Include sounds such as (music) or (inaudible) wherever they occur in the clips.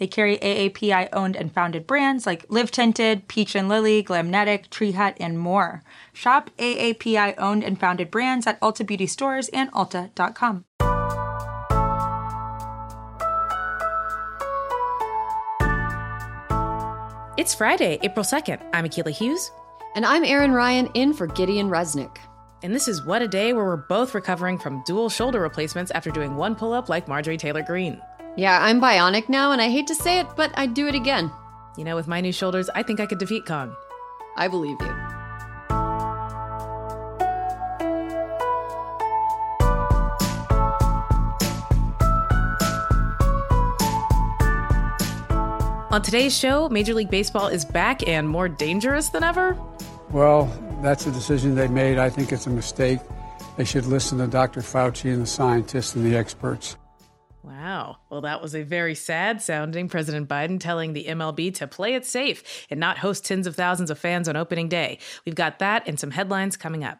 They carry AAPI owned and founded brands like Live Tinted, Peach and Lily, Glamnetic, Tree Hut, and more. Shop AAPI owned and founded brands at Ulta Beauty stores and Ulta.com. It's Friday, April 2nd. I'm Akila Hughes. And I'm Erin Ryan in for Gideon Resnick. And this is What a Day, where we're both recovering from dual shoulder replacements after doing one pull up like Marjorie Taylor Greene. Yeah, I'm bionic now, and I hate to say it, but I'd do it again. You know, with my new shoulders, I think I could defeat Kong. I believe you. On today's show, Major League Baseball is back and more dangerous than ever. Well, that's a decision they made. I think it's a mistake. They should listen to Dr. Fauci and the scientists and the experts. Wow. Well, that was a very sad sounding President Biden telling the MLB to play it safe and not host tens of thousands of fans on opening day. We've got that and some headlines coming up.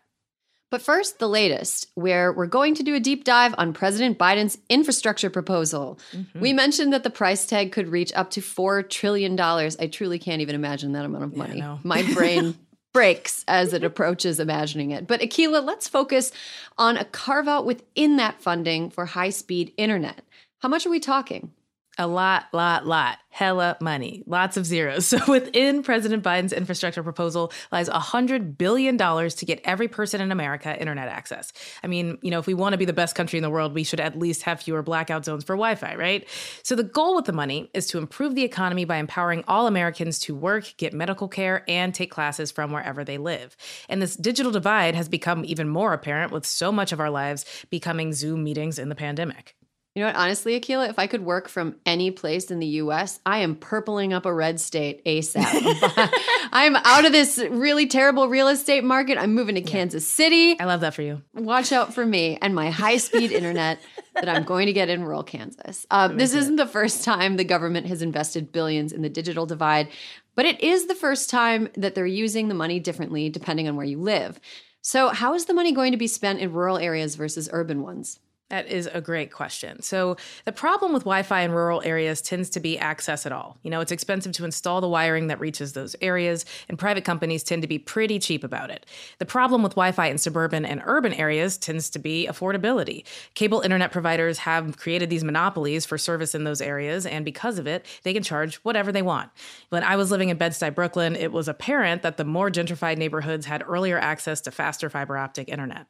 But first, the latest, where we're going to do a deep dive on President Biden's infrastructure proposal. Mm-hmm. We mentioned that the price tag could reach up to $4 trillion. I truly can't even imagine that amount of money. Yeah, no. My (laughs) brain breaks as it approaches imagining it. But Akila, let's focus on a carve out within that funding for high speed internet. How much are we talking? A lot, lot, lot. Hella money. Lots of zeros. (laughs) So within President Biden's infrastructure proposal lies $100 billion to get every person in America internet access. I mean, you know, if we want to be the best country in the world, we should at least have fewer blackout zones for Wi Fi, right? So the goal with the money is to improve the economy by empowering all Americans to work, get medical care, and take classes from wherever they live. And this digital divide has become even more apparent with so much of our lives becoming Zoom meetings in the pandemic. You know what? Honestly, Akila, if I could work from any place in the US, I am purpling up a red state ASAP. (laughs) (laughs) I'm out of this really terrible real estate market. I'm moving to yeah. Kansas City. I love that for you. Watch out for me and my high speed internet that I'm going to get in rural Kansas. Uh, this isn't the first time the government has invested billions in the digital divide, but it is the first time that they're using the money differently depending on where you live. So, how is the money going to be spent in rural areas versus urban ones? That is a great question. So, the problem with Wi Fi in rural areas tends to be access at all. You know, it's expensive to install the wiring that reaches those areas, and private companies tend to be pretty cheap about it. The problem with Wi Fi in suburban and urban areas tends to be affordability. Cable internet providers have created these monopolies for service in those areas, and because of it, they can charge whatever they want. When I was living in Bed-Stuy, Brooklyn, it was apparent that the more gentrified neighborhoods had earlier access to faster fiber optic internet.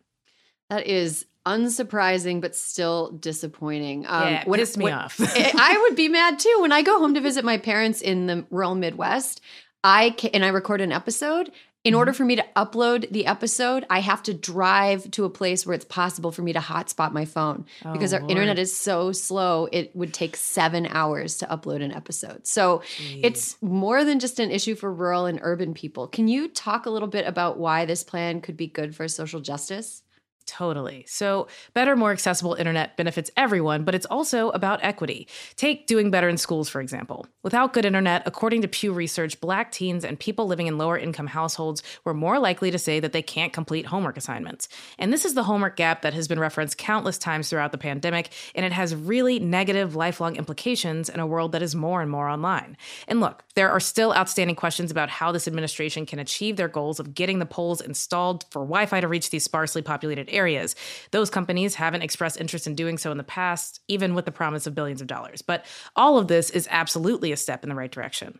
That is unsurprising but still disappointing. Um, yeah, when, pissed me when, off. (laughs) I would be mad too when I go home to visit my parents in the rural Midwest. I can, and I record an episode. In order mm-hmm. for me to upload the episode, I have to drive to a place where it's possible for me to hotspot my phone oh, because our Lord. internet is so slow. It would take seven hours to upload an episode. So Jeez. it's more than just an issue for rural and urban people. Can you talk a little bit about why this plan could be good for social justice? Totally. So, better, more accessible internet benefits everyone, but it's also about equity. Take doing better in schools, for example. Without good internet, according to Pew Research, black teens and people living in lower income households were more likely to say that they can't complete homework assignments. And this is the homework gap that has been referenced countless times throughout the pandemic, and it has really negative lifelong implications in a world that is more and more online. And look, there are still outstanding questions about how this administration can achieve their goals of getting the poles installed for Wi Fi to reach these sparsely populated areas areas. Those companies haven't expressed interest in doing so in the past, even with the promise of billions of dollars. But all of this is absolutely a step in the right direction.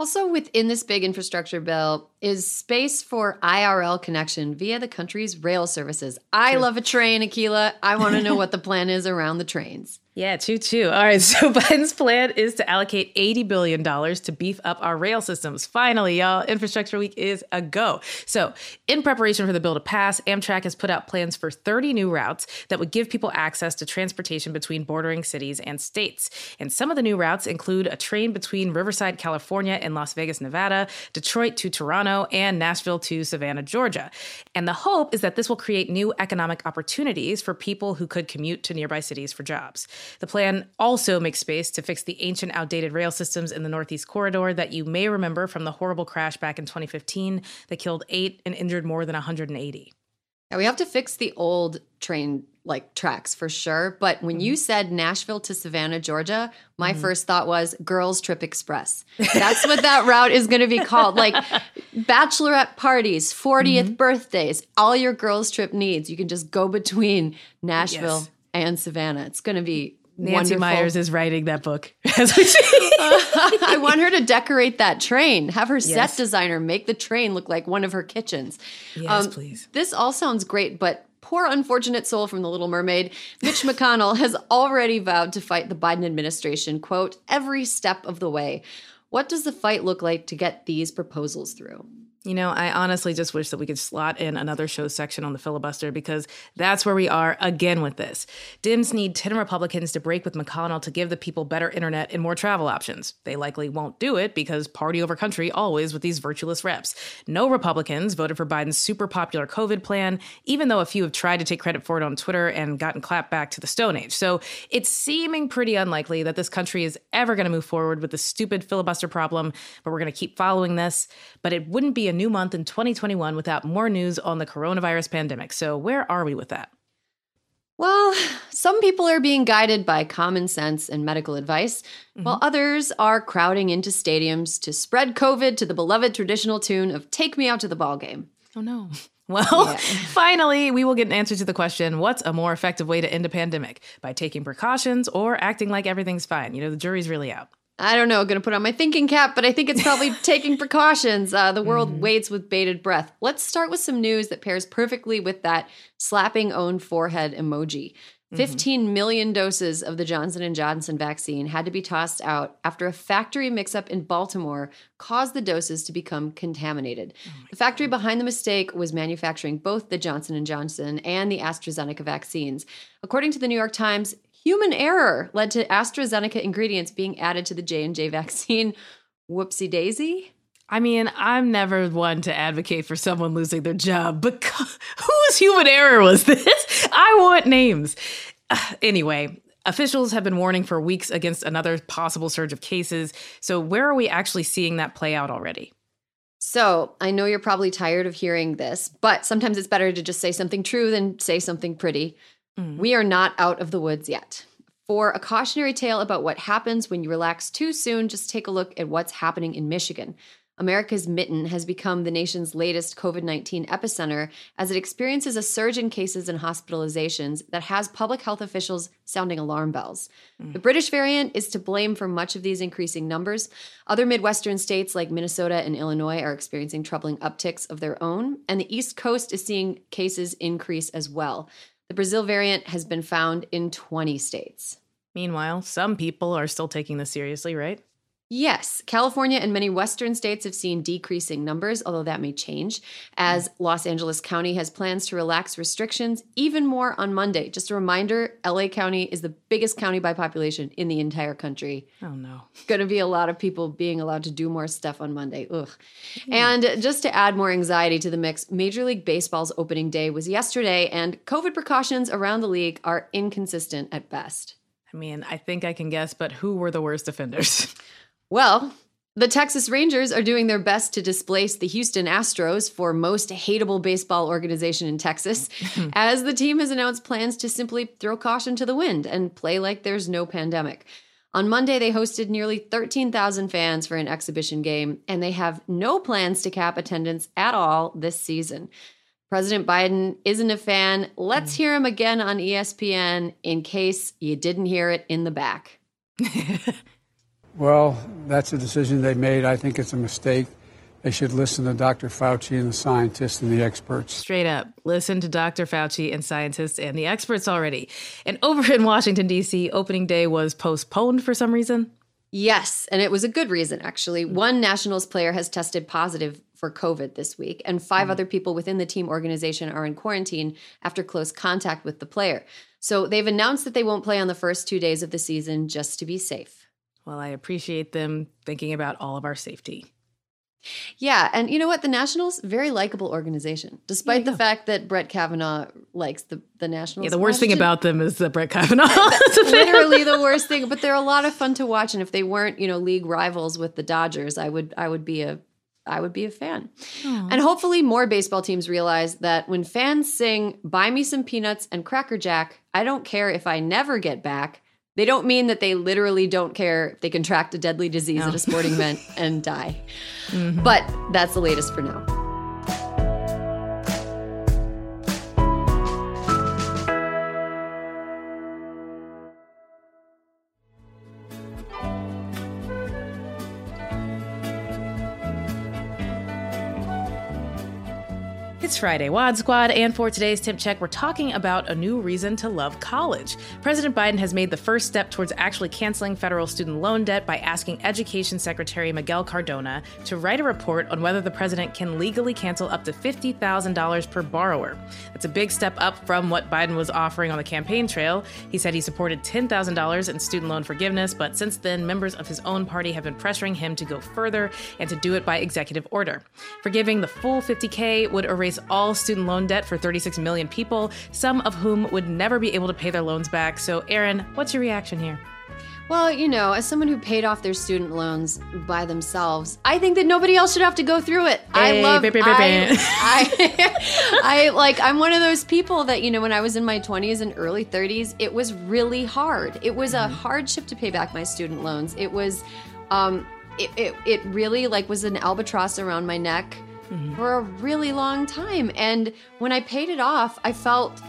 Also, within this big infrastructure bill is space for IRL connection via the country's rail services. I True. love a train, Akila. I want to know what the (laughs) plan is around the trains. Yeah, choo choo. All right, (laughs) so Biden's plan is to allocate $80 billion to beef up our rail systems. Finally, y'all, Infrastructure Week is a go. So, in preparation for the bill to pass, Amtrak has put out plans for 30 new routes that would give people access to transportation between bordering cities and states. And some of the new routes include a train between Riverside, California and Las Vegas, Nevada, Detroit to Toronto, and Nashville to Savannah, Georgia. And the hope is that this will create new economic opportunities for people who could commute to nearby cities for jobs. The plan also makes space to fix the ancient, outdated rail systems in the Northeast Corridor that you may remember from the horrible crash back in 2015 that killed eight and injured more than 180. Yeah, we have to fix the old train like tracks for sure. But when you Mm-hmm. said Nashville to Savannah, Georgia, my first thought was Girls Trip Express. That's what that route is going to be called. Like (laughs) bachelorette parties, 40th Mm-hmm. birthdays, all your girls trip needs. You can just go between Nashville Yes. And Savannah. It's going to be Nancy wonderful. Meyers is writing that book. (laughs) (laughs) I want her to decorate that train. Have her set designer make the train look like one of her kitchens. Yes, Um, please. This all sounds great, but poor unfortunate soul from the Little Mermaid, Mitch (laughs) McConnell has already vowed to fight the Biden administration, quote, every step of the way. What does the fight look like to get these proposals through? You know, I honestly just wish that we could slot in another show section on the filibuster because that's where we are again with this. Dems need 10 Republicans to break with McConnell to give the people better internet and more travel options. They likely won't do it because party over country always with these virtuous reps. No Republicans voted for Biden's super popular COVID plan, even though a few have tried to take credit for it on Twitter and gotten clapped back to the Stone Age. So it's seeming pretty unlikely that this country is ever going to move forward with the stupid filibuster problem, but we're going to keep following this. But it wouldn't be new month in 2021 without more news on the coronavirus pandemic. So where are we with that? Well, some people are being guided by common sense and medical advice, mm-hmm. while others are crowding into stadiums to spread COVID to the beloved traditional tune of Take Me Out to the Ball Game. Oh no. (laughs) Well, (laughs) finally, we will get an answer to the question what's a more effective way to end a pandemic? By taking precautions or acting like everything's fine? You know, the jury's really out. I don't know, going to put on my thinking cap, but I think it's probably (laughs) taking precautions. Uh, the world waits with bated breath. Let's start with some news that pairs perfectly with that slapping own forehead emoji. 15 million doses of the Johnson & Johnson vaccine had to be tossed out after a factory mix-up in Baltimore caused the doses to become contaminated. the factory behind the mistake was manufacturing both the Johnson & Johnson and the AstraZeneca vaccines. According to the New York Times, human error led to AstraZeneca ingredients being added to the J&J vaccine. Whoopsie daisy. I mean, I'm never one to advocate for someone losing their job, but (laughs) whose human error was this? (laughs) I want names. Uh, (sighs) anyway, officials have been warning for weeks against another possible surge of cases. So, where are we actually seeing that play out already? So, I know you're probably tired of hearing this, but sometimes it's better to just say something true than say something pretty. Mm. We are not out of the woods yet. For a cautionary tale about what happens when you relax too soon, just take a look at what's happening in Michigan. America's mitten has become the nation's latest COVID 19 epicenter as it experiences a surge in cases and hospitalizations that has public health officials sounding alarm bells. Mm. The British variant is to blame for much of these increasing numbers. Other Midwestern states like Minnesota and Illinois are experiencing troubling upticks of their own, and the East Coast is seeing cases increase as well. The Brazil variant has been found in 20 states. Meanwhile, some people are still taking this seriously, right? Yes, California and many Western states have seen decreasing numbers, although that may change, as mm. Los Angeles County has plans to relax restrictions even more on Monday. Just a reminder LA County is the biggest county by population in the entire country. Oh no. Going to be a lot of people being allowed to do more stuff on Monday. Ugh. Mm. And just to add more anxiety to the mix, Major League Baseball's opening day was yesterday, and COVID precautions around the league are inconsistent at best. I mean, I think I can guess, but who were the worst offenders? (laughs) Well, the Texas Rangers are doing their best to displace the Houston Astros for most hateable baseball organization in Texas, (laughs) as the team has announced plans to simply throw caution to the wind and play like there's no pandemic. On Monday, they hosted nearly 13,000 fans for an exhibition game, and they have no plans to cap attendance at all this season. President Biden isn't a fan. Let's mm. hear him again on ESPN in case you didn't hear it in the back. (laughs) Well, that's a decision they made. I think it's a mistake. They should listen to Dr. Fauci and the scientists and the experts. Straight up, listen to Dr. Fauci and scientists and the experts already. And over in Washington, D.C., opening day was postponed for some reason. Yes, and it was a good reason, actually. Hmm. One Nationals player has tested positive for COVID this week, and 5 hmm. other people within the team organization are in quarantine after close contact with the player. So they've announced that they won't play on the first two days of the season just to be safe. Well, I appreciate them thinking about all of our safety. Yeah, and you know what? The Nationals very likable organization, despite the fact that Brett Kavanaugh likes the the Nationals. Yeah, the worst thing about them is that Brett Kavanaugh. (laughs) (laughs) literally the worst thing. But they're a lot of fun to watch, and if they weren't, you know, league rivals with the Dodgers, I would I would be a I would be a fan. And hopefully more baseball teams realize that when fans sing "Buy me some peanuts and Cracker Jack," I don't care if I never get back. They don't mean that they literally don't care if they contract a deadly disease at a sporting event and die. (laughs) Mm-hmm. But that's the latest for now. It's Friday, Wad Squad, and for today's Temp Check, we're talking about a new reason to love college. President Biden has made the first step towards actually canceling federal student loan debt by asking Education Secretary Miguel Cardona to write a report on whether the president can legally cancel up to $50,000 per borrower. That's a big step up from what Biden was offering on the campaign trail. He said he supported $10,000 in student loan forgiveness, but since then, members of his own party have been pressuring him to go further and to do it by executive order. Forgiving the full 50K would erase all student loan debt for 36 million people, some of whom would never be able to pay their loans back. So, Erin, what's your reaction here? Well, you know, as someone who paid off their student loans by themselves, I think that nobody else should have to go through it. I Hey, love beep, beep, beep, I. (laughs) I, (laughs) I like I'm one of those people that, you know, when I was in my 20s and early 30s, it was really hard. It was a hardship to pay back my student loans. It was um it, it, it really like was an albatross around my neck Mm-hmm. for a really long time. And when I paid it off, I felt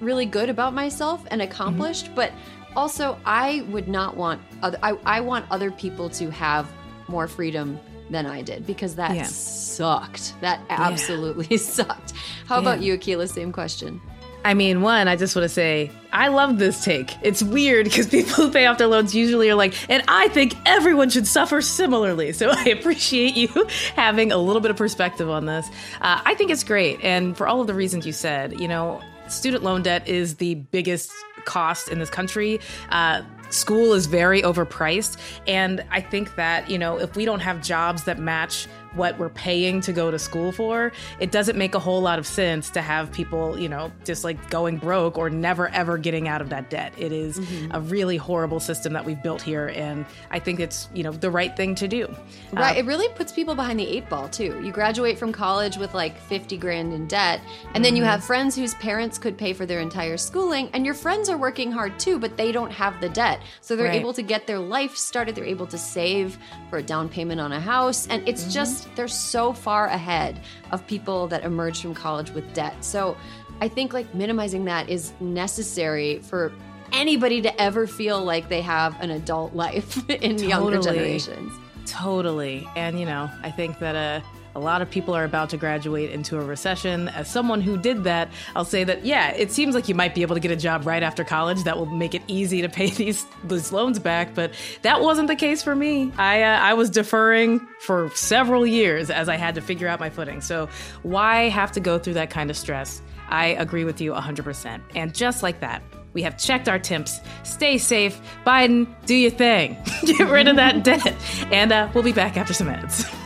really good about myself and mm-hmm. accomplished but also i would not want other I, I want other people to have more freedom than i did because that Yeah. sucked. That absolutely (laughs) sucked. How about you akila? Same question I mean, one, I just want to say, I love this take. It's weird because (laughs) people who pay off their loans usually are like, and I think everyone should suffer similarly. So (laughs) I appreciate you (laughs) having a little bit of perspective on this. Uh, I think it's great. And for all of the reasons you said, you know, student loan debt is the biggest cost in this country. Uh, school is very overpriced. And I think that, you know, if we don't have jobs that match what we're paying to go to school for, it doesn't make a whole lot of sense to have people, you know, just like going broke or never ever getting out of that debt. It is mm-hmm. a really horrible system that we've built here. And I think it's, you know, the right thing to do. right uh, it really puts people behind the eight ball too you graduate from college with like 50 grand in debt and then you mm-hmm. have friends whose parents could pay for their entire schooling and your friends are working hard too but they don't have the debt so they're Right. able to get their life started they're able to save for a down payment on a house and it's mm-hmm. just they're so far ahead of people that emerge from college with debt so i think like minimizing that is necessary for anybody to ever feel like they have an adult (laughs) life in younger Totally. generations Totally. And, you know, I think that uh, a lot of people are about to graduate into a recession. As someone who did that, I'll say that, yeah, it seems like you might be able to get a job right after college that will make it easy to pay (laughs) these, these loans back. But that wasn't the case for me. I, uh, I was deferring for several years as I had to figure out my footing. So why have to go through that kind of stress? I agree with you 100%. And just like that, we have checked our temps. Stay safe. Biden, do your thing. (laughs) Get rid of that debt. And uh, we'll be back after some ads. (laughs)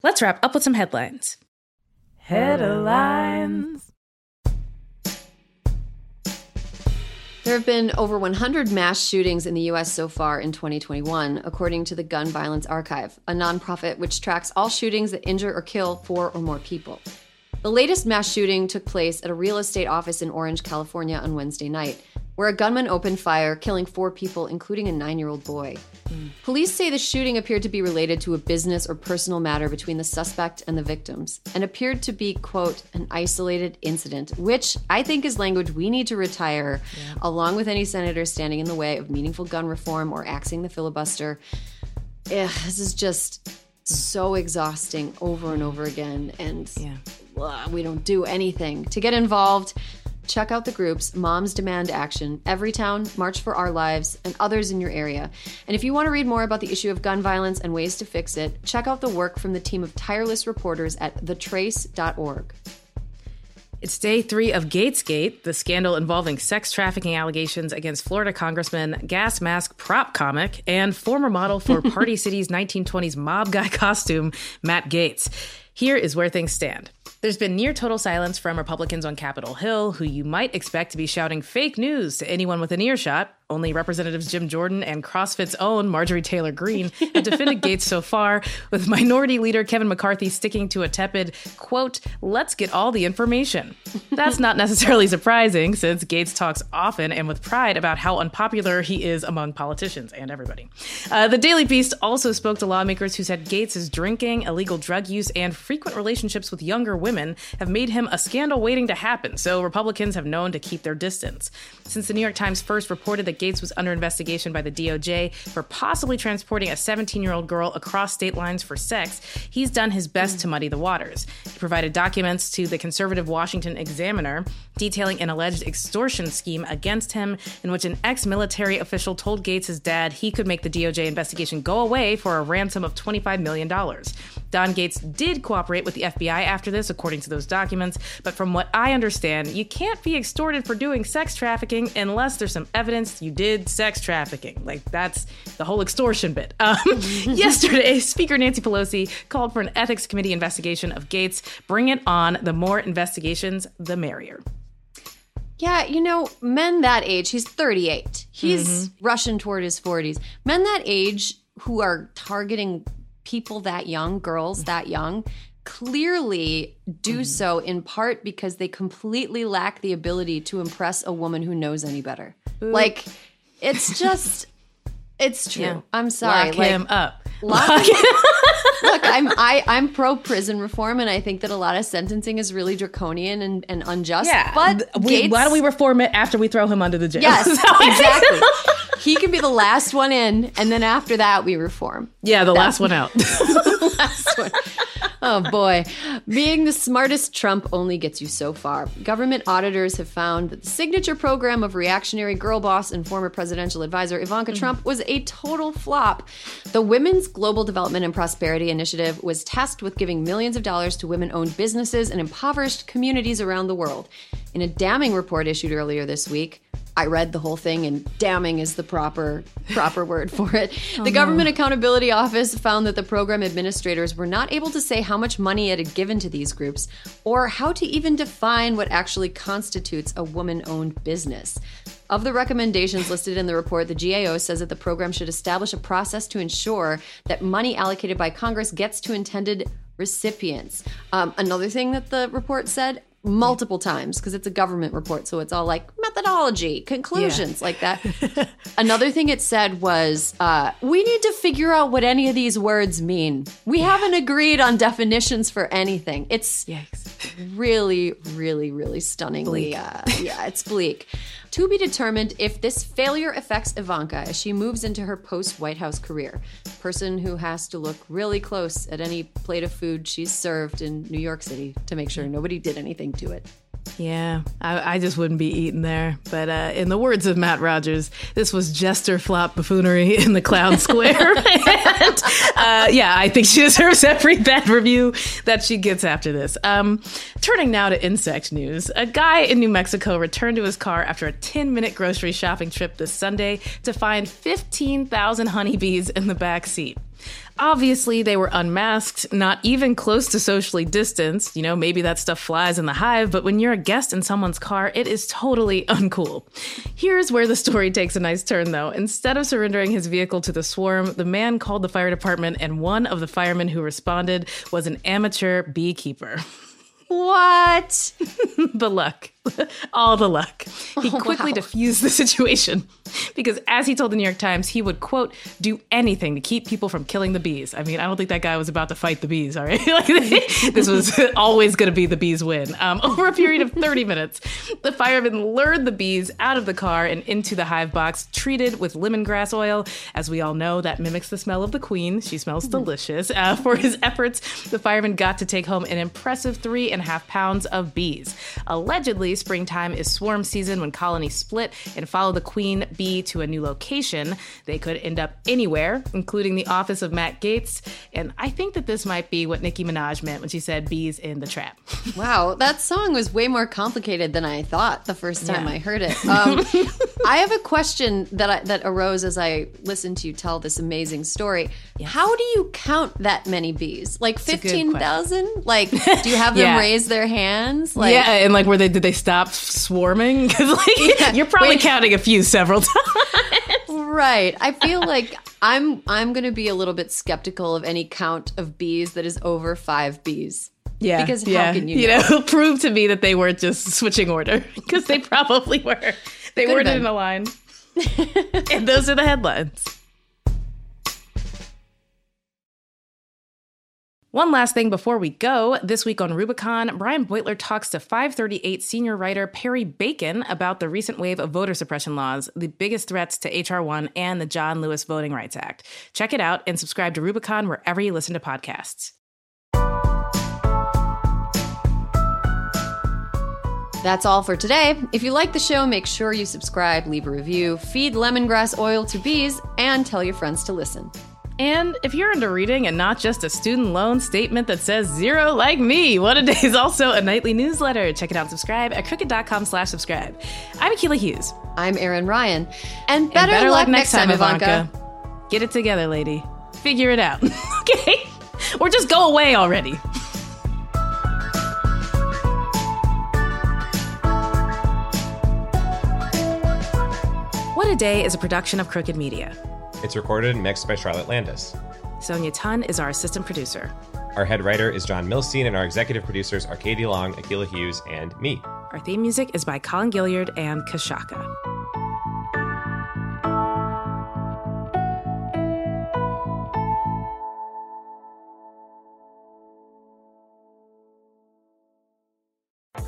Let's wrap up with some headlines. Headlines. There have been over 100 mass shootings in the U.S. so far in 2021, according to the Gun Violence Archive, a nonprofit which tracks all shootings that injure or kill four or more people. The latest mass shooting took place at a real estate office in Orange, California on Wednesday night, where a gunman opened fire, killing four people, including a nine year old boy. Police say the shooting appeared to be related to a business or personal matter between the suspect and the victims, and appeared to be, quote, an isolated incident, which I think is language we need to retire, along with any senator standing in the way of meaningful gun reform or axing the filibuster. Ugh, this is just so exhausting over and over again, and ugh, we don't do anything. To get involved, check out the groups Moms Demand Action, Everytown, March for Our Lives, and others in your area. And if you want to read more about the issue of gun violence and ways to fix it, check out the work from the team of tireless reporters at thetrace.org. It's day three of Gaetzgate, the scandal involving sex trafficking allegations against Florida Congressman, gas mask prop comic, and former model for Party (laughs) City's 1920s mob guy costume, Matt Gaetz. Here is where things stand. There's been near total silence from Republicans on Capitol Hill, who you might expect to be shouting fake news to anyone with an earshot. Only Representatives Jim Jordan and CrossFit's own Marjorie Taylor Greene have defended Gaetz so far, with Minority Leader Kevin McCarthy sticking to a tepid, quote, let's get all the information. That's not necessarily surprising, since Gaetz talks often and with pride about how unpopular he is among politicians and everybody. Uh, the Daily Beast also spoke to lawmakers who said Gaetz' drinking, illegal drug use, and frequent relationships with younger women have made him a scandal waiting to happen, so Republicans have known to keep their distance. Since the New York Times first reported that Gaetz was under investigation by the DOJ for possibly transporting a 17 year old girl across state lines for sex, he's done his best to muddy the waters. He provided documents to the conservative Washington Examiner detailing an alleged extortion scheme against him, in which an ex military official told Gaetz' dad he could make the DOJ investigation go away for a ransom of $25 million. Don Gaetz did cooperate with the FBI after this, according to those documents, but from what I understand, you can't be extorted for doing sex trafficking unless there's some evidence you did sex trafficking. Like, that's the whole extortion bit. (laughs) Um, (laughs) yesterday, Speaker Nancy Pelosi called for an ethics committee investigation of Gaetz. Bring it on. The more investigations, the merrier. Yeah, you know, men that age, he's 38. He's mm-hmm. rushing toward his 40s. Men that age who are targeting people that young, girls that young, clearly do mm-hmm. so in part because they completely lack the ability to impress a woman who knows any better. Like, it's just. (laughs) It's true. Yeah. I'm sorry. Lock like, him up. lock- Lock him- (laughs) Look, I'm I, I'm pro prison reform, and I think that a lot of sentencing is really draconian and, and unjust. yeah. but we, Gaetz, why don't we reform it after we throw him under the jail? Yes, That's how I think. exactly. he can be the last one in, and then after that, we reform. Yeah, the last one out. (laughs) Last one. Oh boy. Being the smartest Trump only gets you so far. Government auditors have found that the signature program of reactionary girl boss and former presidential advisor Ivanka mm-hmm. Trump was a total flop. The Women's Global Development and Prosperity Initiative was tasked with giving millions of dollars to women owned businesses and impoverished communities around the world. In a damning report issued earlier this week, I read the whole thing, and damning is the proper proper (laughs) word for it. the Government Accountability Office found that the program administrators were not able to say how much money it had given to these groups, or how to even define what actually constitutes a woman-owned business. Of the recommendations listed in the report, the GAO says that the program should establish a process to ensure that money allocated by Congress gets to intended recipients. Um, another thing that the report said multiple times because it's a government report so it's all like methodology conclusions like that. (laughs) Another thing it said was uh, we need to figure out what any of these words mean. We haven't agreed on definitions for anything. It's Yikes. really really really stunningly uh, yeah it's bleak (laughs) to be determined if this failure affects Ivanka as she moves into her post White House career. Person who has to look really close at any plate of food she's served in New York City to make sure nobody did anything to it. Yeah, I, I just wouldn't be eating there. But uh, in the words of Matt Rogers, this was jester flop buffoonery (laughs) in the clown square. (laughs) and, uh, yeah, I think she deserves every bad review that she gets after this. Um, turning now to insect news, a guy in New Mexico returned to his car after a 10 minute grocery shopping trip this Sunday to find 15,000 honeybees in the back seat. Obviously, they were unmasked, not even close to socially distanced. You know, maybe that stuff flies in the hive, but when you're a guest in someone's car, it is totally (laughs) uncool. Here's where the story takes a nice turn, though. Instead of surrendering his vehicle to the swarm, the man called the fire department, and one of the firemen who responded was an amateur beekeeper. (laughs) What? (laughs) the luck. (laughs) All the luck. (laughs) He quickly wow. diffused the situation because, as he told the New York Times, he would, quote, do anything to keep people from killing the bees. I mean, I don't think that guy was about to fight the bees, all right? (laughs) like, this was always going to be the bees win. Um, over a period of 30 minutes, the firemen lured the bees out of the car and into the hive box, treated with lemongrass oil. As we all know, that mimics the smell of the queen. She smells delicious. Uh, for his efforts, the firemen got to take home an impressive three and a half pounds of bees. Allegedly, springtime is swarm season when colonies split and follow the queen bee to a new location. They could end up anywhere, including the office of Matt Gaetz. And I think that this might be what Nicki Minaj meant when she said bees in the trap. (laughs) Wow, that song was way more complicated than I thought the first time Yeah. I heard it. Um, (laughs) I have a question that I, that arose as I listened to you tell this amazing story. How do you count that many bees? Like fifteen thousand? Like, (laughs) do you have them Yeah. raise their hands? Like, yeah, and like, were they? Did they stop swarming? (laughs) Because like, you're probably Wait. counting a few several (laughs) times. Right. I feel like I'm I'm going to be a little bit skeptical of any count of bees that is over five bees. Yeah, Because how yeah. can you know? know? (laughs) prove to me that they weren't just switching order because they probably were. They Could've weren't in a line. and those are the headlines. One last thing before we go. This week on Rubicon, Brian Beutler talks to 538 senior writer Perry Bacon about the recent wave of voter suppression laws, the biggest threats to H.R. 1 and the John Lewis Voting Rights Act. Check it out and subscribe to Rubicon wherever you listen to podcasts. That's all for today. If you like the show, make sure you subscribe, leave a review, feed lemongrass oil to bees, and tell your friends to listen. And if you're into reading and not just a student loan statement that says zero like me, What a Day is also a nightly newsletter. Check it out and subscribe at crooked.com slash subscribe. I'm Akila Hughes. I'm Erin Ryan. And And better, luck, next time, Ivanka. Get it together, lady. Figure it out. (laughs) okay? Or just go away already. What a Day is a production of Crooked Media. It's recorded and mixed by Charlotte Landis. Sonia Tun is our assistant producer. Our head writer is John Milstein, and our executive producers are Katie Long, Akila Hughes, and me. Our theme music is by Colin Gilliard and Kashaka.